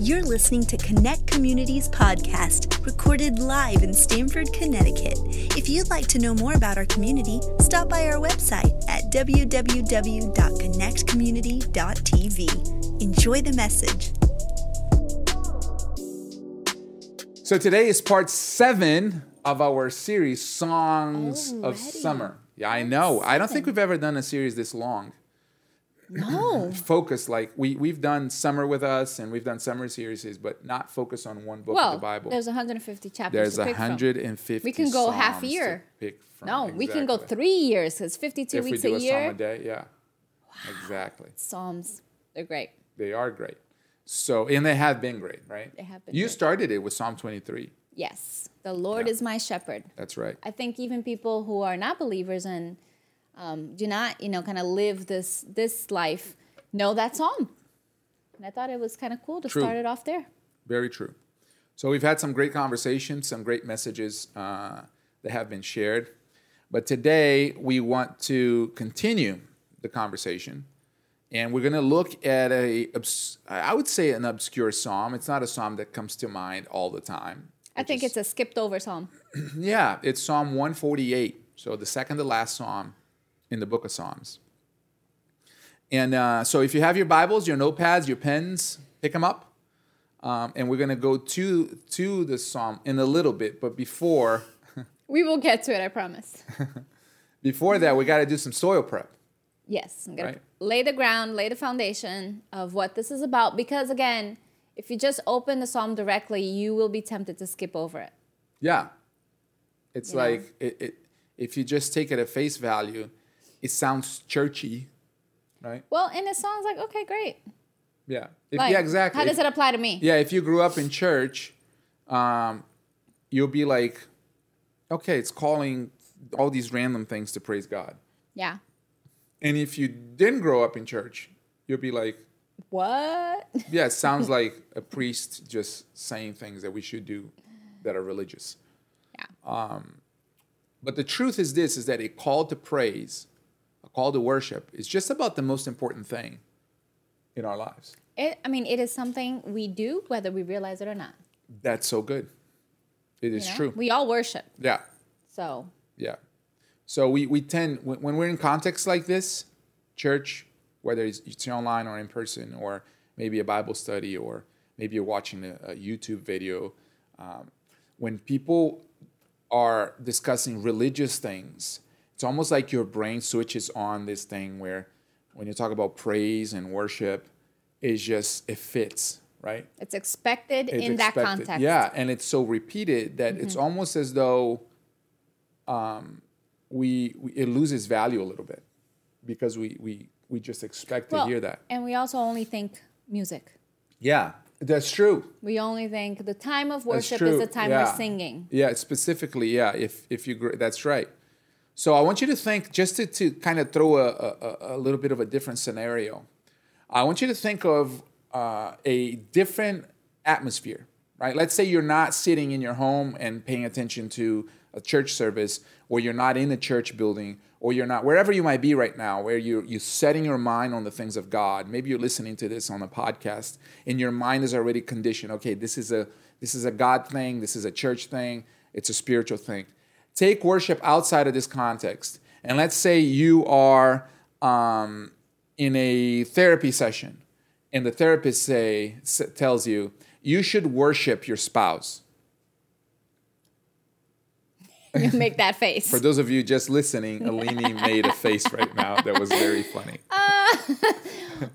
You're listening to Connect Communities podcast, recorded live in Stamford, Connecticut. If you'd like to know more about our community, stop by our website at www.connectcommunity.tv. Enjoy the message. So today is part seven of our series, Songs oh, of Summer. Yeah, I know. I don't think we've ever done a series this long. No. Focus like we we've done summer with us and we've done summer series, but not focus on one book well, of the Bible. there's 150 chapters There's to pick from. 150. We can go half a year. pick from. No, we can go three years. It's 52 If weeks we do a a, year. psalm a day, yeah. Exactly. Psalms, they're great. They are great. So and they have been great, right? They have been You great. started it with Psalm 23. Yes, the Lord Yeah. is my shepherd. That's right. I think even people who are not believers and um, do not, you know, kind of live this this life know that psalm. And I thought it was kind of cool to True. start it off there. Very true. So we've had some great conversations, some great messages uh, that have been shared. But today we want to continue the conversation, and we're going to look at a, I would say, an obscure psalm. It's not a psalm that comes to mind all the time. I think it's a skipped over psalm. Yeah, it's Psalm 148. So the second to last psalm in the book of Psalms. And uh, so if you have your Bibles, your notepads, your pens, pick them up. Um, and we're going to go to to the psalm in a little bit. But before We will get to it, I promise. before that, we got to do some soil prep. Yes, I'm gonna lay the ground, lay the foundation of what this is about. Because again, if you just open the psalm directly, you will be tempted to skip over it. Yeah, it's You like it, it, if you just take it at face value, it sounds churchy, right? Well, and it sounds like okay, great. Yeah, If- Like, yeah, exactly. How does If- it apply to me? Yeah, if you grew up in church, um, you'll be like, okay, it's calling all these random things to praise God. Yeah. And if you didn't grow up in church, you'll be like, What? yeah, it sounds like a priest just saying things that we should do that are religious. Yeah. Um, But the truth is this is that a call to praise, a call to worship is just about the most important thing in our lives. It, I mean, it is something we do whether we realize it or not. That's so good. It is you know? true. We all worship. yeah. So Yeah. So we, we tend, when, when we're in contexts like this, church, whether it's, it's online or in person, or maybe a Bible study, or maybe you're watching a, a YouTube video, um, when people are discussing religious things, it's almost like your brain switches on this thing where when you talk about praise and worship, it's just, it fits, right? it's expected It's in that context. Mm-hmm. Yeah, and it's so repeated that it's almost as though um, we, we it loses value a little bit because we we we just expect Well, to hear that. And we also only think music. Yeah, that's true. We only think the time of worship is the time yeah. we're singing. Yeah, specifically, yeah. If if you that's right. So I want you to think just to, to kind of throw a, a, a little bit of a different scenario. I want you to think of uh, a different atmosphere, right? Let's say you're not sitting in your home and paying attention to a church service, or you're not in a church building, or you're not wherever you might be right now, where you you're setting your mind on the things of God. Maybe you're listening to this on a podcast, and your mind is already conditioned. Okay, this is a this is a God thing. This is a church thing. It's a spiritual thing. Take worship outside of this context, and let's say you are um, in a therapy session, and the therapist say tells you you should worship your spouse. You make that face. For those of you just listening, Alini made a face right now that was very funny.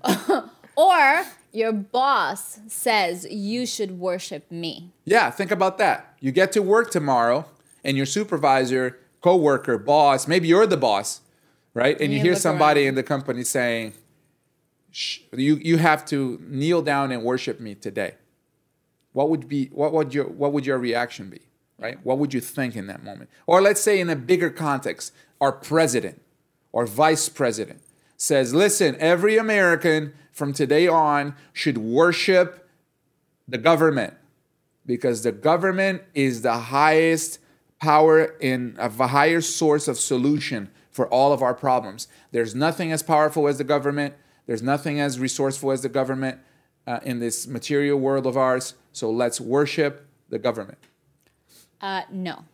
or your boss says you should worship me. Yeah, think about that. You get to work tomorrow, and your supervisor, coworker, boss, maybe you're the boss, right? And you You hear somebody around. in the company saying, Shh, "You you have to kneel down and worship me today." What would be what would your what would your reaction be, right? What would you think in that moment? Or let's say in a bigger context, our president or vice president says, "Listen, every American from today on should worship the government." because the government is the highest power in of a higher source of solution for all of our problems. There's nothing as powerful as the government. There's nothing as resourceful as the government. uh, in this material world of ours. So let's worship the government. Uh, no.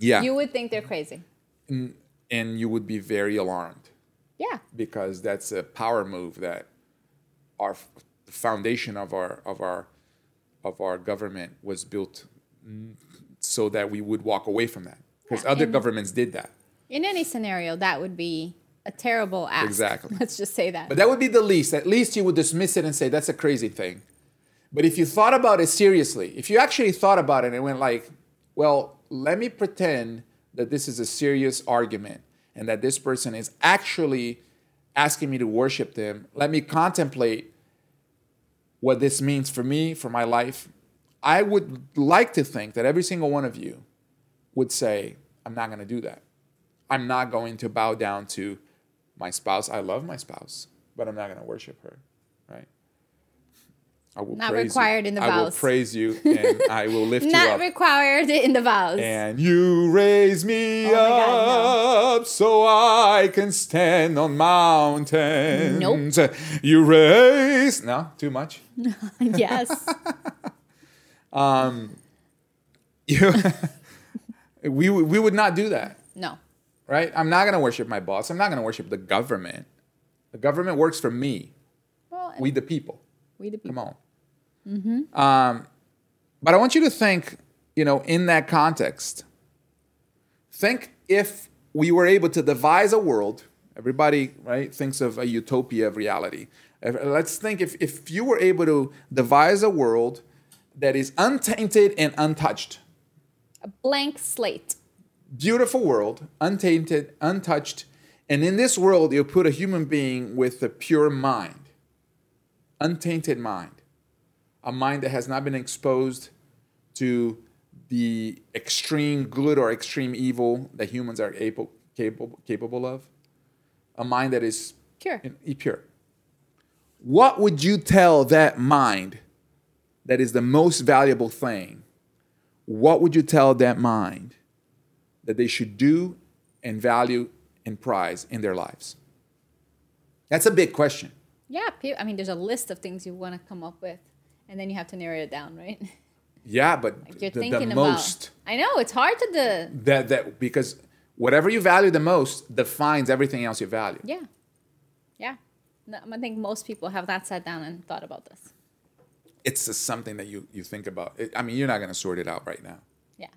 Yeah. You would think they're crazy. and you would be very alarmed Yeah. because that's a power move that our foundation of our of our of our government was built so that we would walk away from that because Yeah, other governments did that. In any scenario, that would be a terrible act. Exactly. Let's just say that. But that would be the least. At least you would dismiss it and say that's a crazy thing. But if you thought about it seriously, if you actually thought about it and went like, well, let me pretend that this is a serious argument and that this person is actually asking me to worship them. Let me contemplate what this means for me, for my life. I would like to think that every single one of you would say, I'm not going to do that. I'm not going to bow down to my spouse. I love my spouse, but I'm not going to worship her, right? I will Not praise required you. in the vows. I will praise you and I will lift you up. Not required in the vows. and you raise me Oh God, up so I can stand on mountains. Nope. You raise no too much. yes. You, we we would not do that. No. right? I'm not going to worship my boss. I'm not going to worship the government. The government works for me, Well, we the people. we the people. Come on. Um, but I want you to think, you know, in that context, think if we were able to devise a world, everybody, right, thinks of a utopia of reality. Let's think if, if you were able to devise a world that is untainted and untouched, A blank slate. beautiful world, untainted, untouched. And in this world, you put a human being with a pure mind, untainted mind, a mind that has not been exposed to the extreme good or extreme evil that humans are able, capable, capable of, a mind that is Pure. pure. What would you tell that mind that is the most valuable thing? What would you tell that mind that they should do and value and prize in their lives? That's a big question. Yeah. I mean, there's a list of things you want to come up with, and then you have to narrow it down, right? Yeah, but You're the, the thinking most about. I know it's hard to the. that that because whatever you value the most defines everything else you value. Yeah. Yeah. No, I think most people have not sat down and thought about this. It's just something that you you think about. It, I mean, you're not going to sort it out right now. Yeah.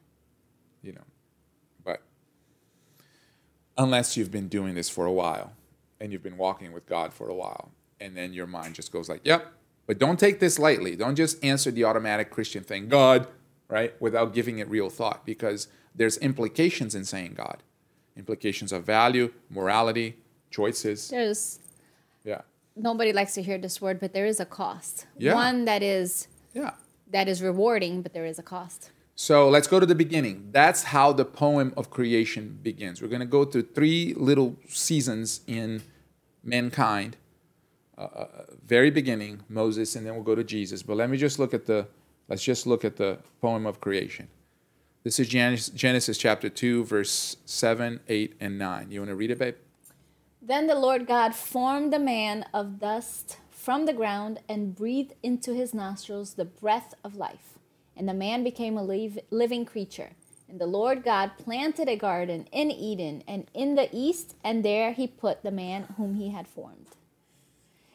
you know. But unless you've been doing this for a while and you've been walking with God for a while, and then your mind just goes like, yep. But don't take this lightly. Don't just answer the automatic Christian thing, God, right? Without giving it real thought, because there's implications in saying God. Implications of value, morality, choices. There's. Nobody likes to hear this word, but there is a cost. Yeah. One that is Yeah. that is rewarding, but there is a cost. So let's go to the beginning. That's how the poem of creation begins. We're going to go through three little seasons in mankind. Uh, uh, very beginning, Moses, and then we'll go to Jesus. But let me just look at the. Let's just look at the poem of creation. This is Genesis, Genesis chapter two, verse seven, eight, and nine. You want to read it, babe? Then the Lord God formed the man of dust from the ground and breathed into his nostrils the breath of life. And the man became a living creature. And the Lord God planted a garden in Eden and in the east, and there he put the man whom he had formed.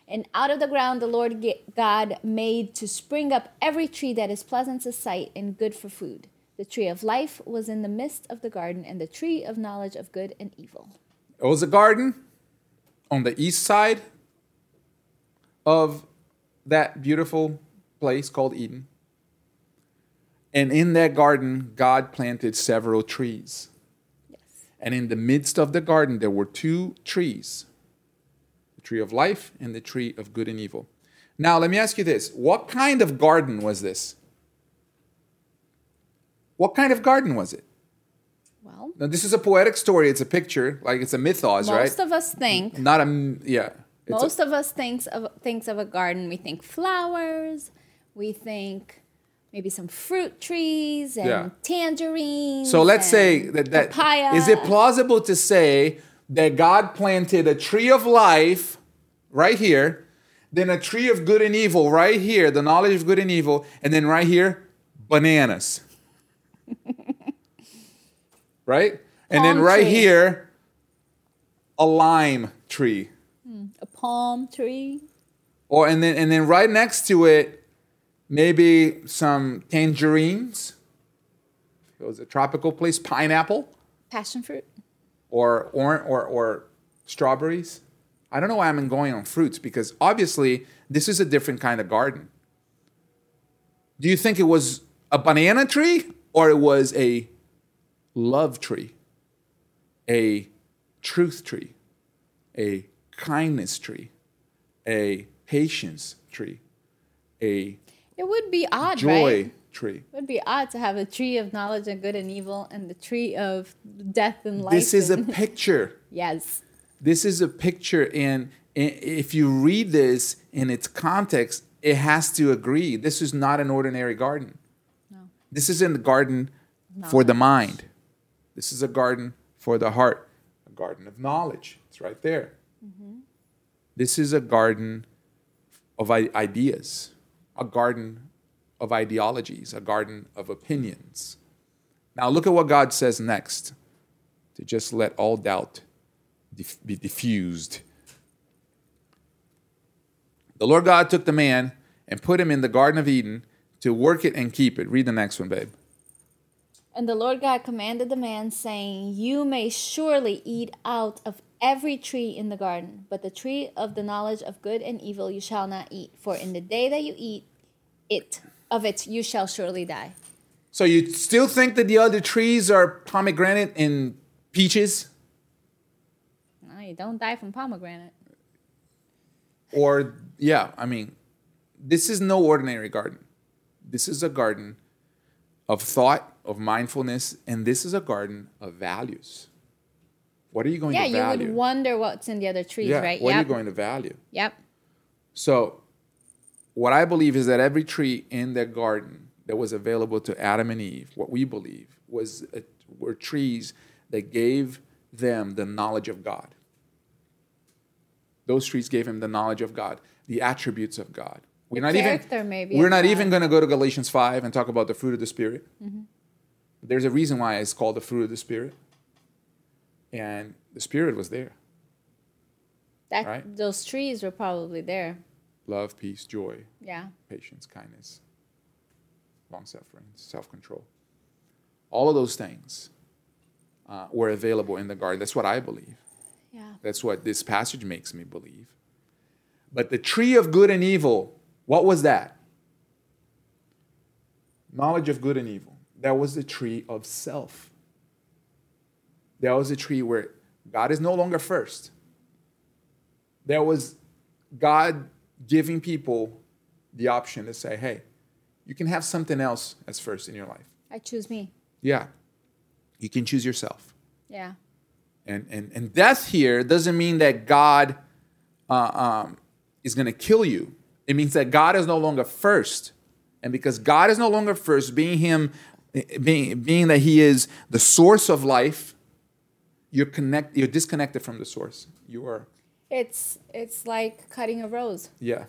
And out of the ground the Lord God made to spring up every tree that is pleasant to sight and good for food. The tree of life was in the midst of the garden, and the tree of knowledge of good and evil. It was a garden on the east side of that beautiful place called Eden. And in that garden, God planted several trees. Yes. And in the midst of the garden, there were two trees the tree of life and the tree of good and evil. Now, let me ask you this what kind of garden was this? What kind of garden was it? Well, Now, this is a poetic story. It's a picture, like it's a mythos, right? most of us think Not a yeah. It's a- most of us thinks of thinks of a garden. We think flowers. We think maybe some fruit trees and Yeah. tangerines. so let's say that that papaya. is it plausible to say that God planted a tree of life right here, then a tree of good and evil right here, the knowledge of good and evil, and then right here, bananas. Right? And then right tree. here, a lime tree. Hmm, a palm tree. Or and then and then right next to it, maybe some tangerines. It was a tropical place, pineapple, Passion fruit. or or or, or strawberries. I don't know why I'm going on fruits because obviously this is a different kind of garden. Do you think it was a banana tree or it was a love tree, a truth tree, a kindness tree, a patience tree, a It would be odd, joy right? tree? It would be odd to have a tree of knowledge and good and evil and the tree of death and life. This is a picture. yes. This is a picture, and if you read this in its context, it has to agree. This is not an ordinary garden. No. This isn't a garden for the mind. This is a garden for the heart, a garden of knowledge. It's right there. Mm-hmm. This is a garden of i- ideas, a garden of ideologies, a garden of opinions. Now, look at what God says next to just let all doubt dif- be diffused. The Lord God took the man and put him in the Garden of Eden to work it and keep it. Read the next one, babe. And the Lord God commanded the man, saying, You may surely eat out of every tree in the garden, but the tree of the knowledge of good and evil you shall not eat. For in the day that you eat it of it, you shall surely die. So you still think that the other trees are pomegranate and peaches? No, you don't die from pomegranate. Or, yeah, I mean, this is no ordinary garden. This is a garden of thought, of mindfulness, and this is a garden of values. What are you going Yeah, to value? Yeah, you would wonder what's in the other trees, yeah, right? what are you Yep. going to value? Yep. So, what I believe is that every tree in the garden that was available to Adam and Eve, what we believe, was uh, were trees that gave them the knowledge of God. Those trees gave him the knowledge of God, the attributes of God. We're not character even maybe we're not God. even going to go to Galatians five and talk about the fruit of the Spirit. Mm-hmm. There's a reason why it's called the fruit of the Spirit, and the Spirit was there. That Right. those trees were probably there. Love, peace, joy, Yeah. patience, kindness, long suffering, self control. All of those things uh, were available in the garden. That's what I believe. Yeah. That's what this passage makes me believe. But the tree of good and evil, what was that? Knowledge of good and evil. That was the tree of self. That was a tree where God is no longer first. There was God giving people the option to say, hey, you can have something else as first in your life. I choose me. Yeah. You can choose yourself. Yeah. And, and, and death here doesn't mean that God uh, um, is going to kill you. It means that God is no longer first. And because God is no longer first, being Him, being, being that He is the source of life, you're, connect, you're disconnected from the source. You are, It's it's like cutting a rose. yeah,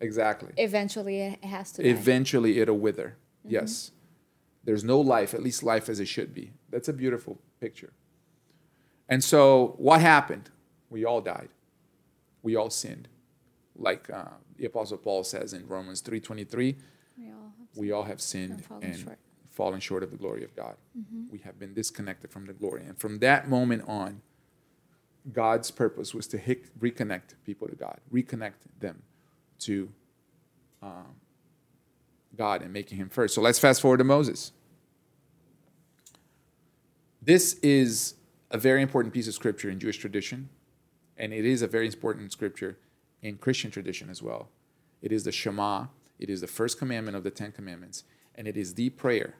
exactly. Eventually, it has to. die. Eventually, it'll wither. Yes. There's no life, at least life as it should be. That's a beautiful picture. And so, what happened? We all died. We all sinned. Like uh, the Apostle Paul says in Romans 3.23, We all have we all have sinned And fallen and short. Fallen short of the glory of God. We have been disconnected from the glory. And from that moment on, God's purpose was to hic- reconnect people to God, reconnect them to um, God and making Him first. So let's fast forward to Moses. This is a very important piece of scripture in Jewish tradition, and it is a very important scripture in Christian tradition as well. It is the Shema, it is the first commandment of the Ten Commandments, and it is the prayer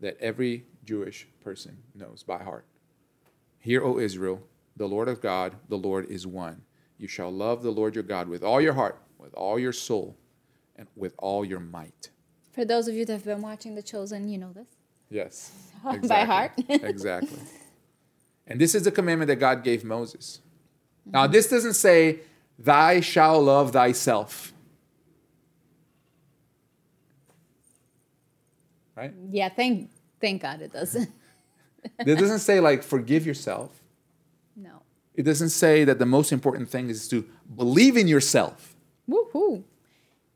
that every Jewish person knows by heart. Hear, O Israel, the Lord of God, the Lord is one. You shall love the Lord your God with all your heart, with all your soul, and with all your might. For those of you that have been watching The Chosen, you know this. Yes. By heart. exactly. And this is the commandment that God gave Moses. Now, this doesn't say Thy shall love thyself. Right? Yeah, thank thank God it doesn't. It doesn't say like forgive yourself. No. It doesn't say that the most important thing is to believe in yourself. Woohoo.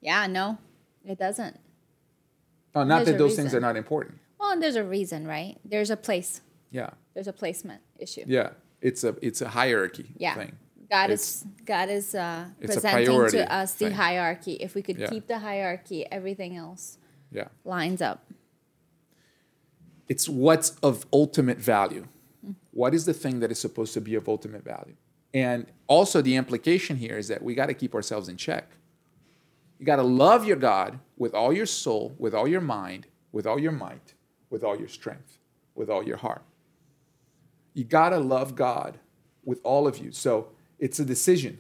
Yeah, no, it doesn't. No, not that those things are not important. Well, and there's a reason, right? There's a place. Yeah. There's a placement issue. Yeah. It's a it's a hierarchy Yeah. thing. God It's- is God is uh, presenting to us the thing. hierarchy. If we could Yeah. keep the hierarchy, everything else Yeah. lines up. It's what's of ultimate value. What is the thing that is supposed to be of ultimate value? And also, the implication here is that we got to keep ourselves in check. You got to love your God with all your soul, with all your mind, with all your might, with all your strength, with all your heart. You got to love God with all of you. So it's a decision,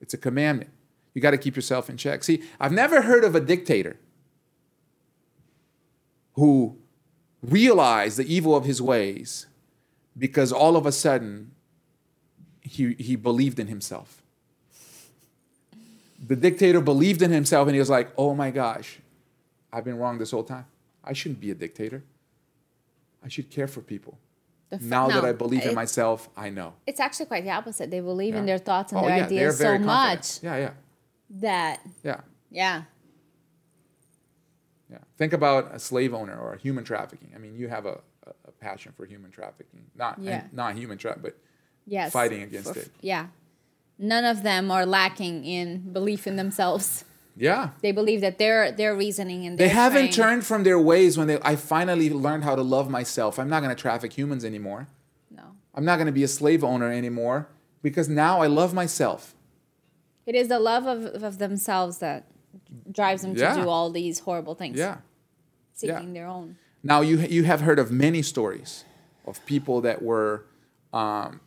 it's a commandment. You got to keep yourself in check. See, I've never heard of a dictator who realized the evil of his ways because all of a sudden he, he believed in himself. The dictator believed in himself and he was like, oh my gosh, I've been wrong this whole time. I shouldn't be a dictator. I should care for people. F- Now that I believe in myself, I know. It's actually quite the opposite. They believe in their thoughts and Oh, their yeah, ideas so very much. Yeah, yeah, that yeah, yeah, yeah. Think about a slave owner or a human trafficking. I mean, you have a, a, passion for human trafficking, not Yeah. not human trafficking, but yes, Fighting against it. Yeah, none of them are lacking in belief in themselves. yeah, They believe that their their reasoning and They haven't turned from their ways when they, I finally learned how to love myself. I'm not going to traffic humans anymore. No, I'm not going to be a slave owner anymore because now I love myself. it is the love of, of themselves that drives them to do all these horrible things. Yeah. seeking their own. Now you you have heard of many stories of people that were um,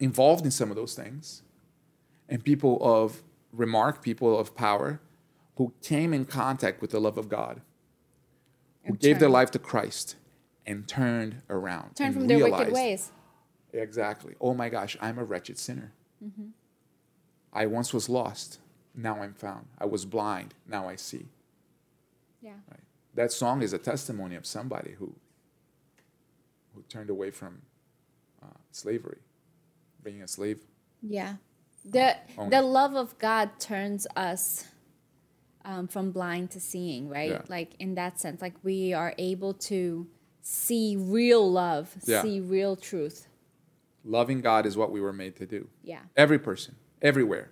involved in some of those things, and people of remark, people of power, who came in contact with the love of God, who And gave their life to Christ, and turned around. Turned from their wicked ways. Exactly. Oh my gosh, I'm a wretched sinner. Mm-hmm. I once was lost. Now I'm found. I was blind. Now I see. Yeah. Right. That song is a testimony of somebody who who turned away from uh, slavery, being a slave. Yeah. The Only. the love of God turns us um, from blind to seeing, right? Yeah. Like in that sense, like we are able to see real love, Yeah. see real truth. Loving God is what we were made to do. Yeah. Every person, everywhere,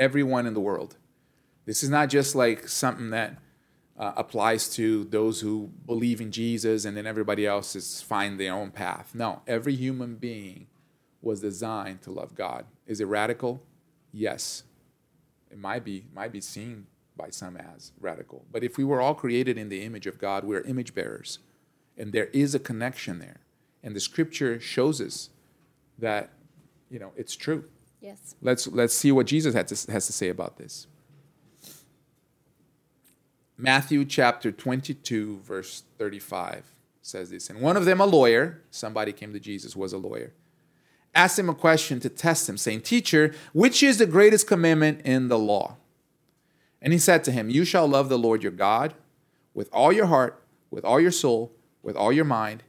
everyone in the world. This is not just like something that uh, applies to those who believe in Jesus and then everybody else is find their own path. No, every human being was designed to love God. Is it radical? Yes. It might be might be seen by some as radical. But if we were all created in the image of God, we're image bearers. And there is a connection there. And the scripture shows us that you know it's true. Yes. Let's let's see what Jesus has to, has to say about this. Matthew chapter 22 verse 35 says this. And one of them a lawyer, somebody came to Jesus was a lawyer. Asked him a question to test him, saying, "Teacher, which is the greatest commandment in the law?" And he said to him, "You shall love the Lord your God with all your heart, with all your soul, with all your mind.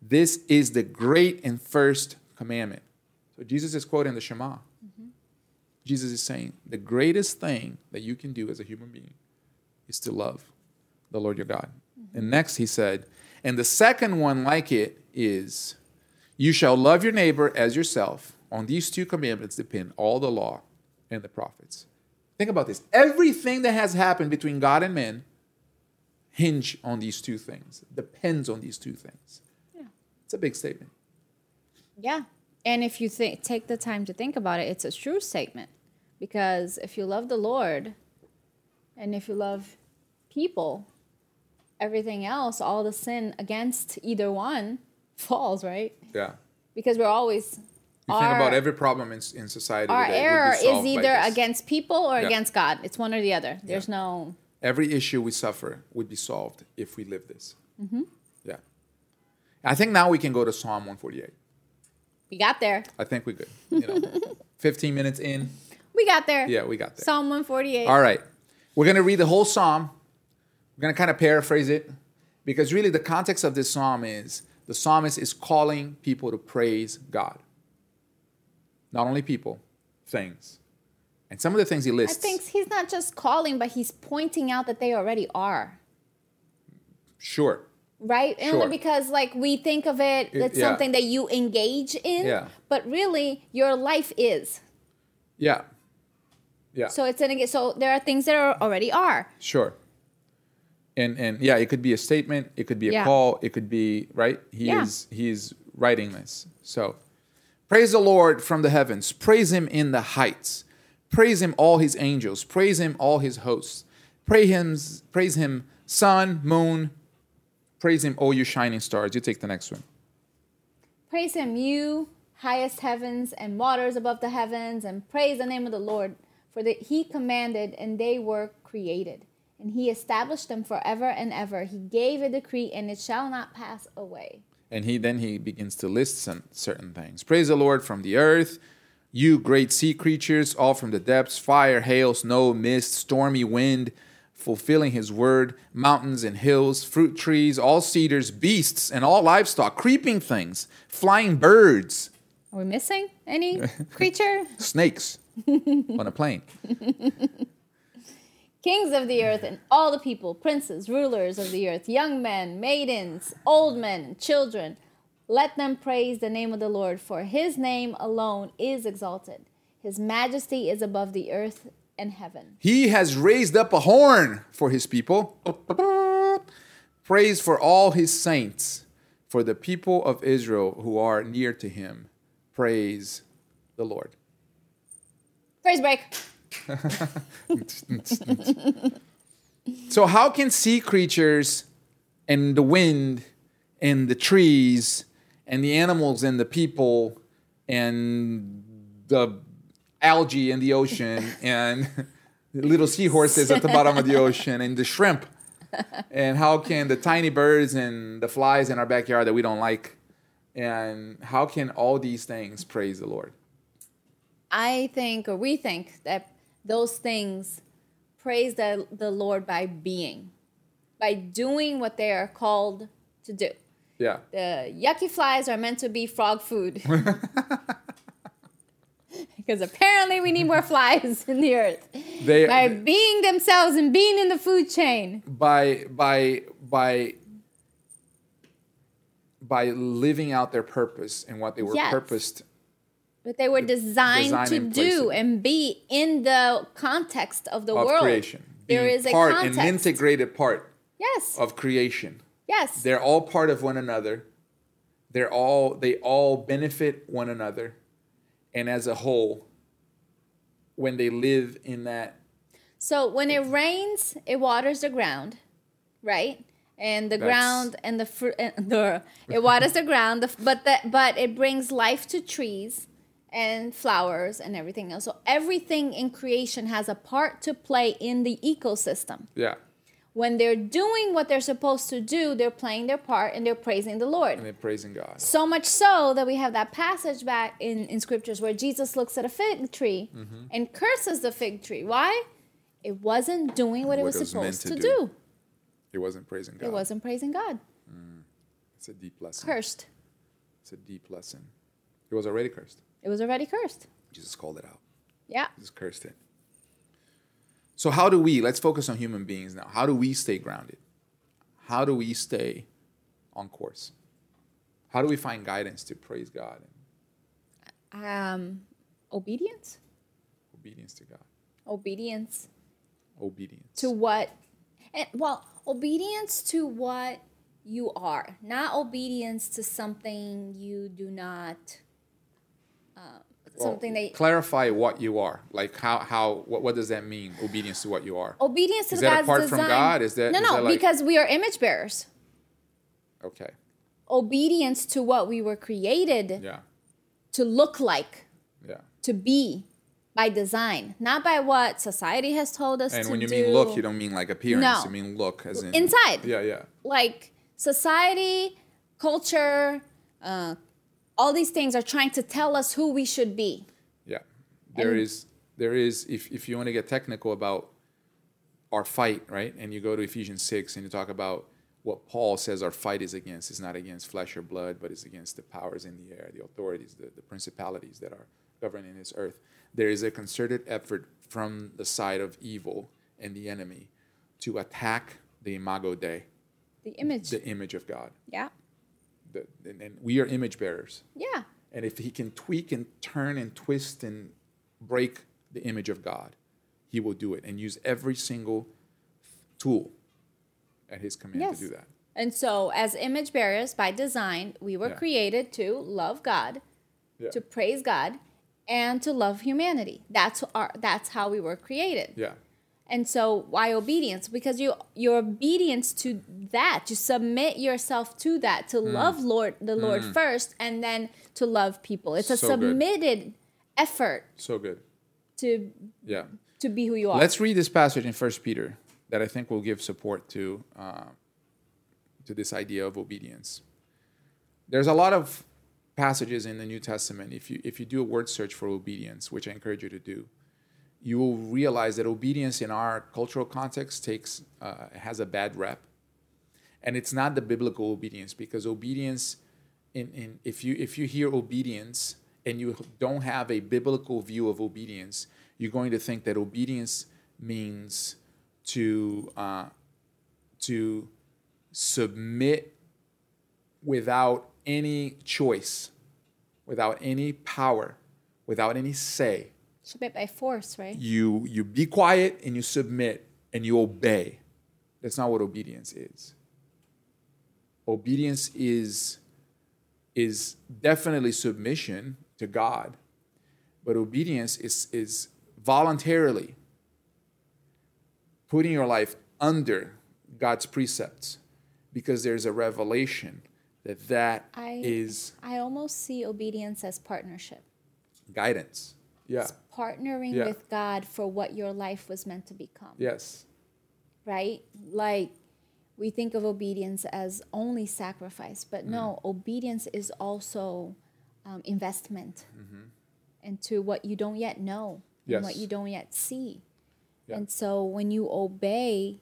This is the great and first commandment." So Jesus is quoting the Shema. Jesus is saying the greatest thing that you can do as a human being is to love the Lord your God. Mm-hmm. And next he said, and the second one like it is, you shall love your neighbor as yourself. On these two commandments depend all the law and the prophets. Think about this. Everything that has happened between God and men hinge on these two things, depends on these two things. Yeah. It's a big statement. Yeah. And if you think take the time to think about it, it's a true statement. Because if you love the Lord and if you love people, everything else, all the sin against either one falls, right? Yeah. Because we're always You think about every problem in, in society our error is either against people or Yeah. against God. It's one or the other. There's no every issue we suffer would be solved if we live this. Mm-hmm. Yeah. I think now we can go to Psalm 148. We got there. I think we're good. You know, 15 minutes in. We got there. Yeah, we got there. Psalm 148. All right. We're going to read the whole psalm. We're going to kind of paraphrase it because really the context of this psalm is the psalmist is calling people to praise God. Not only people, things. And some of the things he I lists. think he's not just calling, but he's pointing out that they already are. Sure. Right? Sure. Only because like we think of it, It- it's yeah. something that you engage in. Yeah. But really your life is. Yeah. Yeah. So it's an so there are things that are already are. Sure. And and yeah, it could be a statement, it could be a Yeah. call, it could be right. He Yeah. is he's writing this. So praise the Lord from the heavens. Praise him in the heights. Praise him all his angels. Praise him all his hosts. Praise him praise him sun, moon. Praise him all you shining stars. You take the next one. Praise him, you highest heavens and waters above the heavens, and praise the name of the Lord, for that he commanded and they were created. And he established them forever and ever. He gave a decree, and it shall not pass away. And he then he begins to list some certain things. Praise the Lord from the earth, you great sea creatures, all from the depths, fire, hail, snow, mist, stormy wind, fulfilling his word, mountains and hills, fruit trees, all cedars, beasts, and all livestock, creeping things, flying birds, Are we missing any creature? snakes on a plane. Kings of the earth and all the people, princes, rulers of the earth, young men, maidens, old men, and children, let them praise the name of the Lord, for his name alone is exalted. His majesty is above the earth and heaven. He has raised up a horn for his people. Praise for all his saints, for the people of Israel who are near to him. Praise the Lord. Praise break. So, how can sea creatures and the wind and the trees and the animals and the people and the algae in the ocean and little seahorses at the bottom of the ocean and the shrimp and how can the tiny birds and the flies in our backyard that we don't like and how can all these things praise the Lord? I think, or we think, that those things praise the, the Lord by being, by doing what they are called to do. Yeah. The yucky flies are meant to be frog food. because apparently we need more flies in the earth. They By being themselves and being in the food chain. by by by by living out their purpose and what they were Yes. purposed But they were designed Design to and do and be in the context of the of world. creation. There being is a part, context. an integrated part yes. of creation. yes. They're all part of one another. They're all they all benefit one another. And as a whole, when they live in that So when it rains, it waters the ground, right? And the That's- ground and the fruit, the it waters the ground, the, but that but it brings life to trees and flowers and everything else. So everything in creation has a part to play in the ecosystem. yeah, When they're doing what they're supposed to do, they're playing their part and they're praising the Lord. and they're praising God. So much so that we have that passage back in, in scriptures where Jesus looks at a fig tree Mm-hmm. and curses the fig tree. Why? It wasn't doing what, it What was it was meant supposed to, to do. do. It wasn't praising God. It wasn't praising God. It's a deep lesson. Cursed. It's a deep lesson. It was already cursed. It was already cursed. Jesus called it out. Yeah. just cursed it. So how do we? Let's focus on human beings now. How do we stay grounded? How do we stay on course? How do we find guidance to praise God Um, obedience. obedience to God? Obedience Obedience. to what? And well, obedience to what you are, not obedience to something you do not. Uh, Well, something that clarify what you are. Like how how what, what does that mean? Obedience to what you are. obedience to Is that God's apart from design. God? Is that- no, is no? that like- because we are image bearers. Okay. Obedience to what we were created Yeah. to look like, Yeah. to be, by design, not by what society has told us And to when you do. mean look, you don't mean like appearance. No. You mean look as in Inside. Yeah, yeah. like society, culture, uh, all these things are trying to tell us who we should be. Yeah. There And- is There is, if, if you want to get technical about our fight, right? And you go to Ephesians 6 and you talk about what Paul says our fight is against. It's not against flesh or blood, but it's against the powers in the air, the authorities, the, the principalities that are governing this earth. There is a concerted effort from the side of evil and the enemy to attack the imago Dei, The image. the image of God. yeah. The, and, and we are image bearers. Yeah. And if he can tweak and turn and twist and break the image of God, he will do it and use every single tool at his command Yes. to do that. And so, as image bearers by design, we were Yeah. created to love God, Yeah. to praise God, and to love humanity. That's our. That's how we were created. Yeah. And so, why obedience? Because you your obedience to that, to submit yourself to that, to Mm. love Lord the Lord first, and then to love people. It's a So good. submitted effort So good. to Yeah. to be who you are. Let's read this passage in First Peter that I think will give support to uh, to this idea of obedience. There's a lot of passages in the New Testament. If you if you do a word search for obedience, which I encourage you to do, you will realize that obedience in our cultural context takes uh, has a bad rep, and it's not the biblical obedience because obedience, in, in if you if you hear obedience and you don't have a biblical view of obedience, you're going to think that obedience means to uh, to submit without any choice, without any power, without any say Submit by force, right? you you be quiet and you submit and you obey that's not what obedience is obedience is is definitely submission to god but obedience is is voluntarily putting your life under god's precepts because there's a revelation that that I- is I almost see obedience as partnership. guidance yeah Partnering Yeah. with God for what your life was meant to become. yes right? Like we think of obedience as only sacrifice, but no, Mm. obedience is also um, investment Mm-hmm. into what you don't yet know and what you don't yet see. Yeah. And so when you obey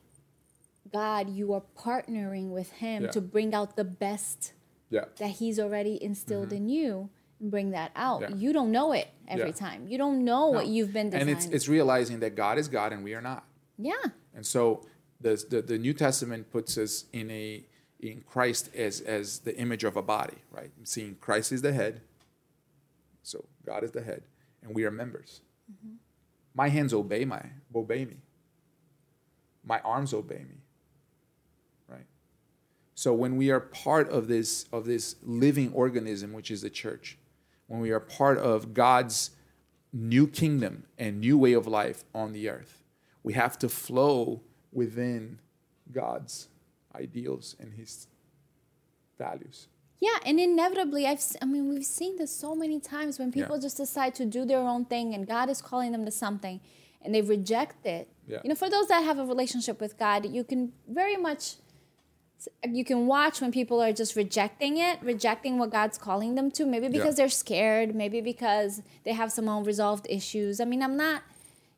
God, you are partnering with Him Yeah. to bring out the best yeah that He's already instilled in you bring that out. Yeah. You don't know it every Yeah. time. You don't know what you've been designed. And it's it's realizing that God is God and we are not. yeah. And so the the, the New Testament puts us in a in Christ as as the image of a body, right? Seeing Christ is the head. So God is the head, and we are members. Mm-hmm. My hands obey my obey me. My arms obey me. Right? So when we are part of this of this living organism which is the church, when we are part of God's new kingdom and new way of life on the earth, we have to flow within God's ideals and his values. Yeah, and inevitably, I've I mean, we've seen this so many times when people Yeah. just decide to do their own thing, and God is calling them to something, and they reject it. Yeah. You know, for those that have a relationship with God, you can very much you can watch when people are just rejecting it, rejecting what God's calling them to. Maybe because Yeah. they're scared, maybe because they have some unresolved issues. I mean, I'm not.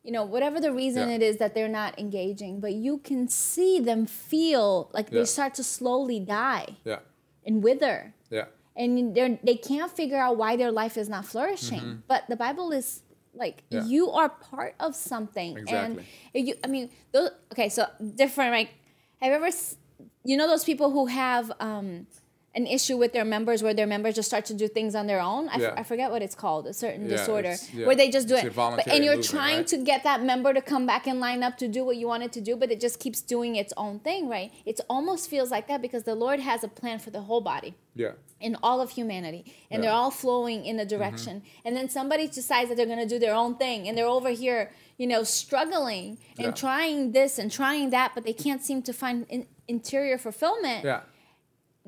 You know, whatever the reason Yeah. it is that they're not engaging, but you can see them feel like Yeah. they start to slowly die Yeah. and wither Yeah. and they're, they can't figure out why their life is not flourishing. But the Bible is like Mm-hmm. You are part of something, Exactly. and you. I mean, those, okay, so different. Like, have you ever, you know, those people who have um, an issue with their members, where their members just start to do things on their own. I, f- Yeah. I forget what it's called, a certain Yeah, disorder, yeah. where they just do It's it. But, and you're movement, trying right? to get that member to come back and line up to do what you want it to do, but it just keeps doing its own thing, right? It almost feels like that because the Lord has a plan for the whole body Yeah. in all of humanity and. Mm-hmm. they're all flowing in a direction and then somebody decides that they're going to do their own thing and they're over here you know struggling and trying this and trying that but they can't seem to find in- interior fulfillment Yeah.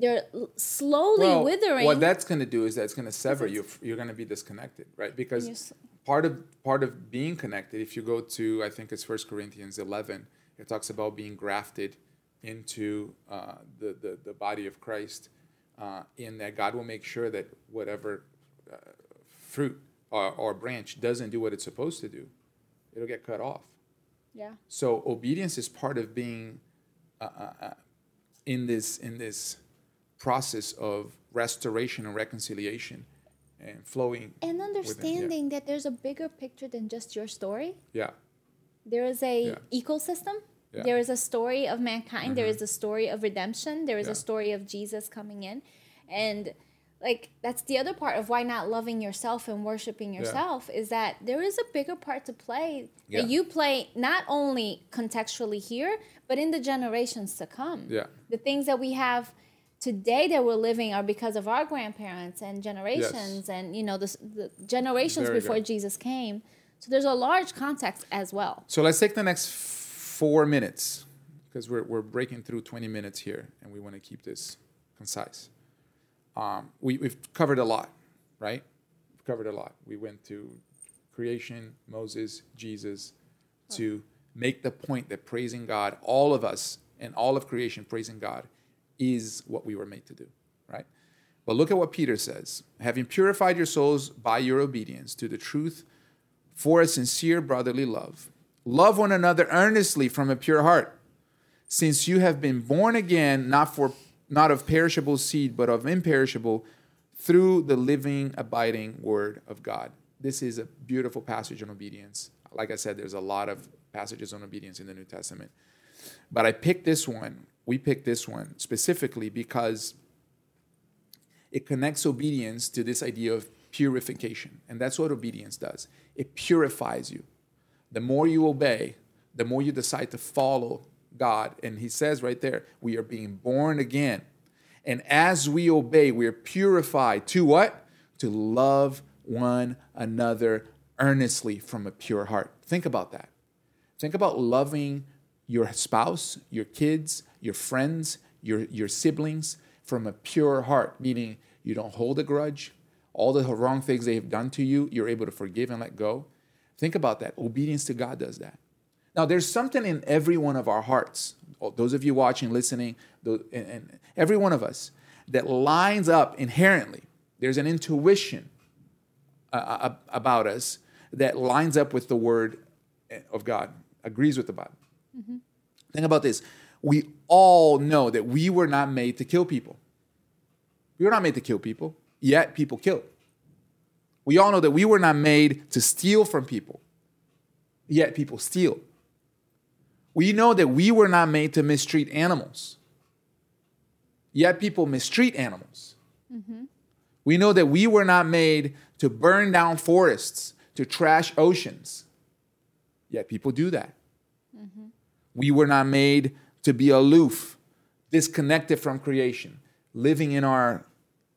they're slowly Well, withering what that's going to do is that's going to sever you. You're going to be disconnected, right? Because part of part of being connected, if you go to, I think it's First Corinthians 11, it talks about being grafted into uh, the, the the body of Christ, uh, in that God will make sure that whatever uh, fruit or, or branch doesn't do what it's supposed to do, it'll get cut off. Yeah. So obedience is part of being uh, uh, uh, in this in this process of restoration and reconciliation and flowing. And within- yeah. understanding that there's a bigger picture than just your story. Yeah. There is a Yeah. ecosystem. Yeah. There is a story of mankind. There is a story of redemption. There is a story of Jesus coming in, and like that's the other part of why not loving yourself and worshiping yourself is that there is a bigger part to play Yeah. that you play not only contextually here but in the generations to come. Yeah. The things that we have today that we're living are because of our grandparents and generations and you know the, the generations Very before good. Jesus came. So there's a large context as well. So let's take the next four minutes because we're, we're breaking through 20 minutes here and we want to keep this concise. Um, we, we've covered a lot, right? We've covered a lot. We went to creation, Moses, Jesus, to make the point that praising God, all of us and all of creation praising God, is what we were made to do, right? But look at what Peter says having purified your souls by your obedience to the truth for a sincere brotherly love. Love one another earnestly from a pure heart, since you have been born again, not for not of perishable seed, but of imperishable, through the living, abiding word of God. This is a beautiful passage on obedience. Like I said, there's a lot of passages on obedience in the New Testament. But I picked this one, we picked this one specifically because it connects obedience to this idea of purification. And that's what obedience does it purifies you. The more you obey, the more you decide to follow God. And he says right there, we are being born again. And as we obey, we are purified to what? To love one another earnestly from a pure heart. Think about that. Think about loving your spouse, your kids, your friends, your, your siblings from a pure heart, meaning you don't hold a grudge. All the wrong things they have done to you, you're able to forgive and let go. Think about that. Obedience to God does that. Now, there's something in every one of our hearts, those of you watching, listening, and, and every one of us, that lines up inherently. There's an intuition uh, uh, about us that lines up with the word of God, agrees with the Bible. Think about this. We all know that we were not made to kill people. We were not made to kill people, yet people kill. We all know that we were not made to steal from people, yet people steal. We know that we were not made to mistreat animals, yet people mistreat animals. Mm-hmm. We know that we were not made to burn down forests, to trash oceans, yet people do that. Mm-hmm. We were not made to be aloof, disconnected from creation, living in our,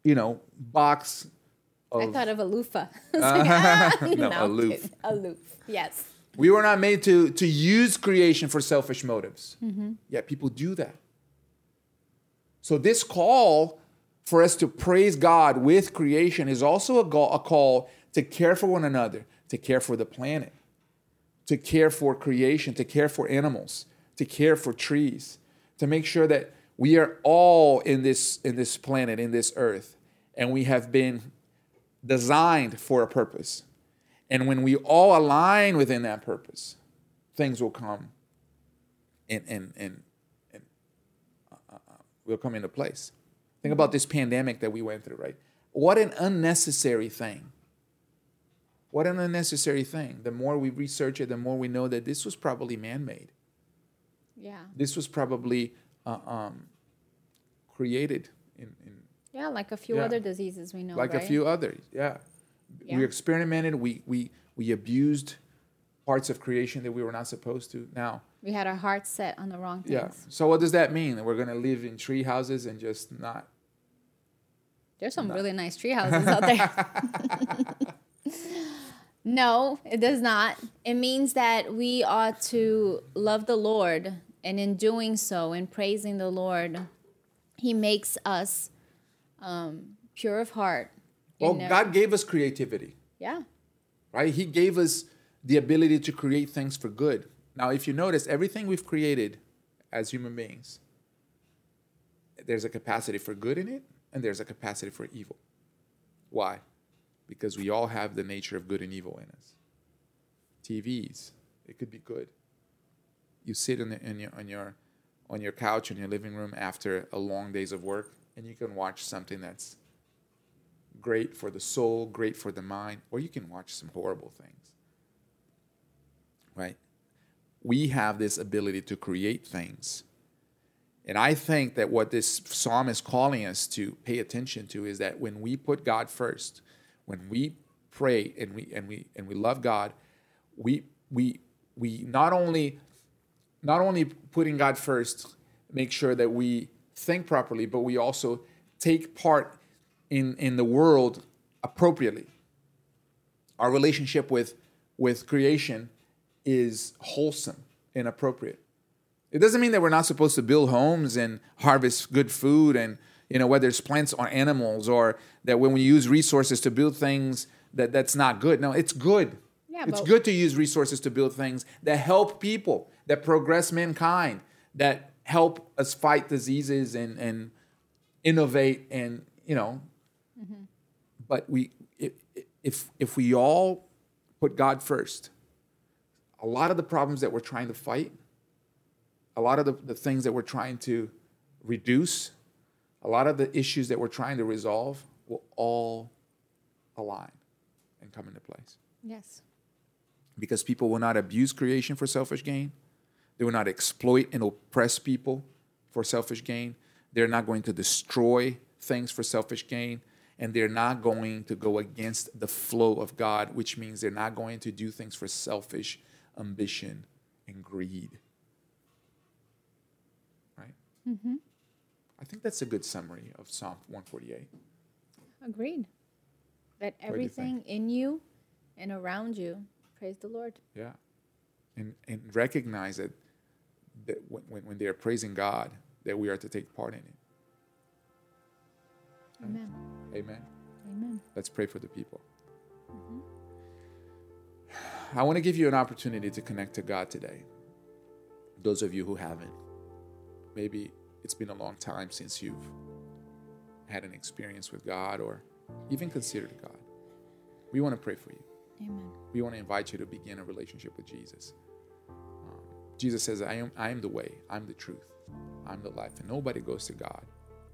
you know, box I thought of a loofah. Uh-huh. no, I'm aloof. Aloof. Yes. We were not made to, to use creation for selfish motives. Mm-hmm. Yet people do that. So, this call for us to praise God with creation is also a, go- a call to care for one another, to care for the planet, to care for creation, to care for animals, to care for trees, to make sure that we are all in this, in this planet, in this earth, and we have been designed for a purpose. And when we all align within that purpose, things will come and, and, and, and uh, will come into place. Think about this pandemic that we went through, right? What an unnecessary thing. What an unnecessary thing. The more we research it, the more we know that this was probably man made. Yeah. This was probably uh, um, created in, in Yeah, like a few Yeah. other diseases we know. like right? a few others. Yeah. Yeah. We experimented, we, we, we abused parts of creation that we were not supposed to. Now, We had our hearts set on the wrong things. yeah. So what does that mean? That we're going to live in tree houses and just not There's some really nice tree houses out there. no, it does not. It means that we ought to love the Lord, and in doing so, in praising the Lord, He makes us um, pure of heart. Well, in their- God gave us creativity, yeah, right? He gave us the ability to create things for good. Now, if you notice, everything we've created as human beings, there's a capacity for good in it, and there's a capacity for evil. Why? Because we all have the nature of good and evil in us. TVs, It could be good. You sit in, the, in your on your on your couch in your living room after a long days of work, and you can watch something that's great for the soul, great for the mind, or you can watch some horrible things. Right? We have this ability to create things. And I think that what this psalm is calling us to pay attention to is that when we put God first, when we pray and we and we and we love God, we we we not only not only putting God first make sure that we think properly, but we also take part in in the world appropriately. Our relationship with with creation is wholesome and appropriate. It doesn't mean that we're not supposed to build homes and harvest good food and you know whether it's plants or animals or that when we use resources to build things that that's not good. No, it's good. Yeah, it's good to use resources to build things that help people, that progress mankind, that help us fight diseases and and innovate and you know. But we if if if we all put God first, a lot of the problems that we're trying to fight, a lot of the, the things that we're trying to reduce, a lot of the issues that we're trying to resolve will all align and come into place. Yes. Because people will not abuse creation for selfish gain. They will not exploit and oppress people for selfish gain. They're not going to destroy things for selfish gain. And they're not going to go against the flow of God, which means they're not going to do things for selfish ambition and greed. Right? Mm-hmm. I think that's a good summary of Psalm 148. Agreed. That do you everything in you and around you praise the Lord. Yeah. And, and recognize that, that when, when, when they're praising God, that we are to take part in it. Amen. Amen. Amen. Let's pray for the people. I want to give you an opportunity to connect to God today. Those of you who haven't, maybe it's been a long time since you've had an experience with God or even considered God. We want to pray for you. Amen. we want to invite you to begin a relationship with Jesus. Um, Jesus says, I am, I am the way, I'm the truth, I'm the life, and nobody goes to God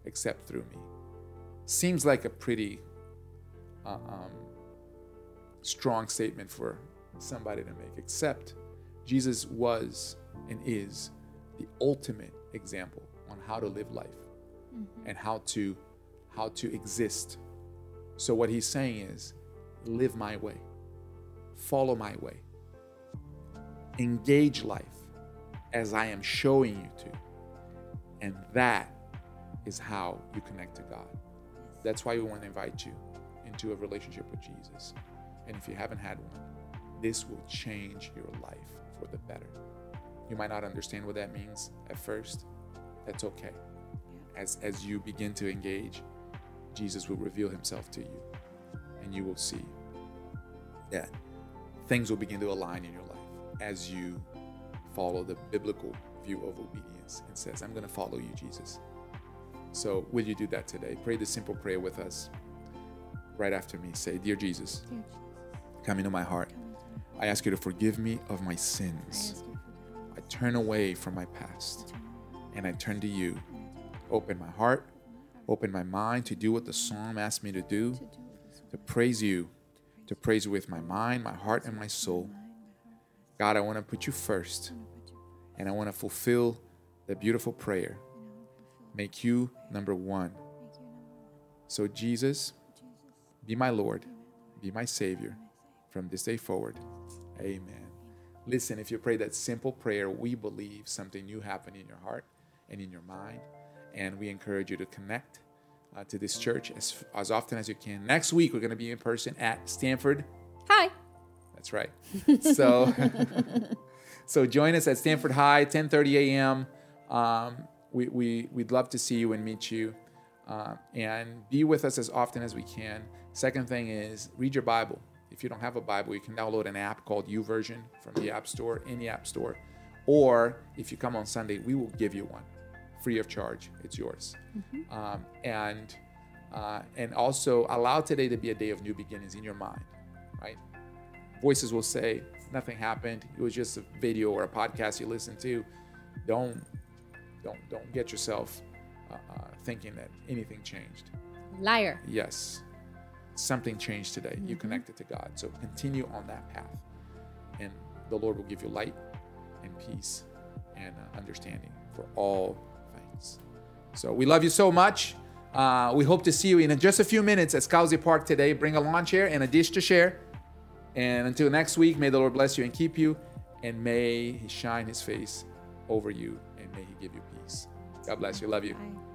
except through me. Seems like a pretty uh, um, strong statement for somebody to make, except Jesus was and is the ultimate example on how to live life and how to how to exist. So what he's saying is, live my way follow my way. Engage life as I am showing you to. And that is how you connect to God. That's why we want to invite you into a relationship with Jesus. And if you haven't had one, this will change your life for the better. You might not understand what that means at first. That's okay. As, as you begin to engage, Jesus will reveal himself to you. And you will see that things will begin to align in your life as you follow the biblical view of obedience and says, I'm going to follow you, Jesus. So, will you do that today? Pray the simple prayer with us right after me. Say, Dear Jesus, Dear Jesus, come into my heart. come into my I ask you to forgive me of my sins. ask you for I turn away from my past and I turn to you. Open my heart, open my mind to do what the psalm asked me to do, to do with this to praise you, to praise you with my mind, my heart, and my soul. God, I want to put you first, and I want to fulfill the beautiful prayer. Make you number one. So, Jesus, be my Lord, be my Savior from this day forward. Amen. Listen, if you pray that simple prayer, we believe something new happened in your heart and in your mind. And we encourage you to connect uh, to this church as, as often as you can. Next week, we're going to be in person at Stanford. Hi. That's right. So, so join us at Stanford High, 10:30 a.m. Um, we, we we'd love to see you and meet you, uh, and be with us as often as we can. Second thing is read your Bible. If you don't have a Bible, you can download an app called YouVersion from the App Store, any App Store, or if you come on Sunday, we will give you one, free of charge. It's yours, um, and uh, and also allow today to be a day of new beginnings in your mind, right? voices will say, nothing happened. It was just a video or a podcast you listened to. Don't don't don't get yourself uh, uh, thinking that anything changed. Liar. Yes, something changed today. You connected to God, so continue on that path, and the Lord will give you light and peace and uh, understanding for all things. So we love you so much. Uh, we hope to see you in just a few minutes at Scousie Park today. Bring a lawn chair and a dish to share. And until next week, may the Lord bless you and keep you, and may He shine His face over you, may He give you peace. God bless you. Love you. Bye.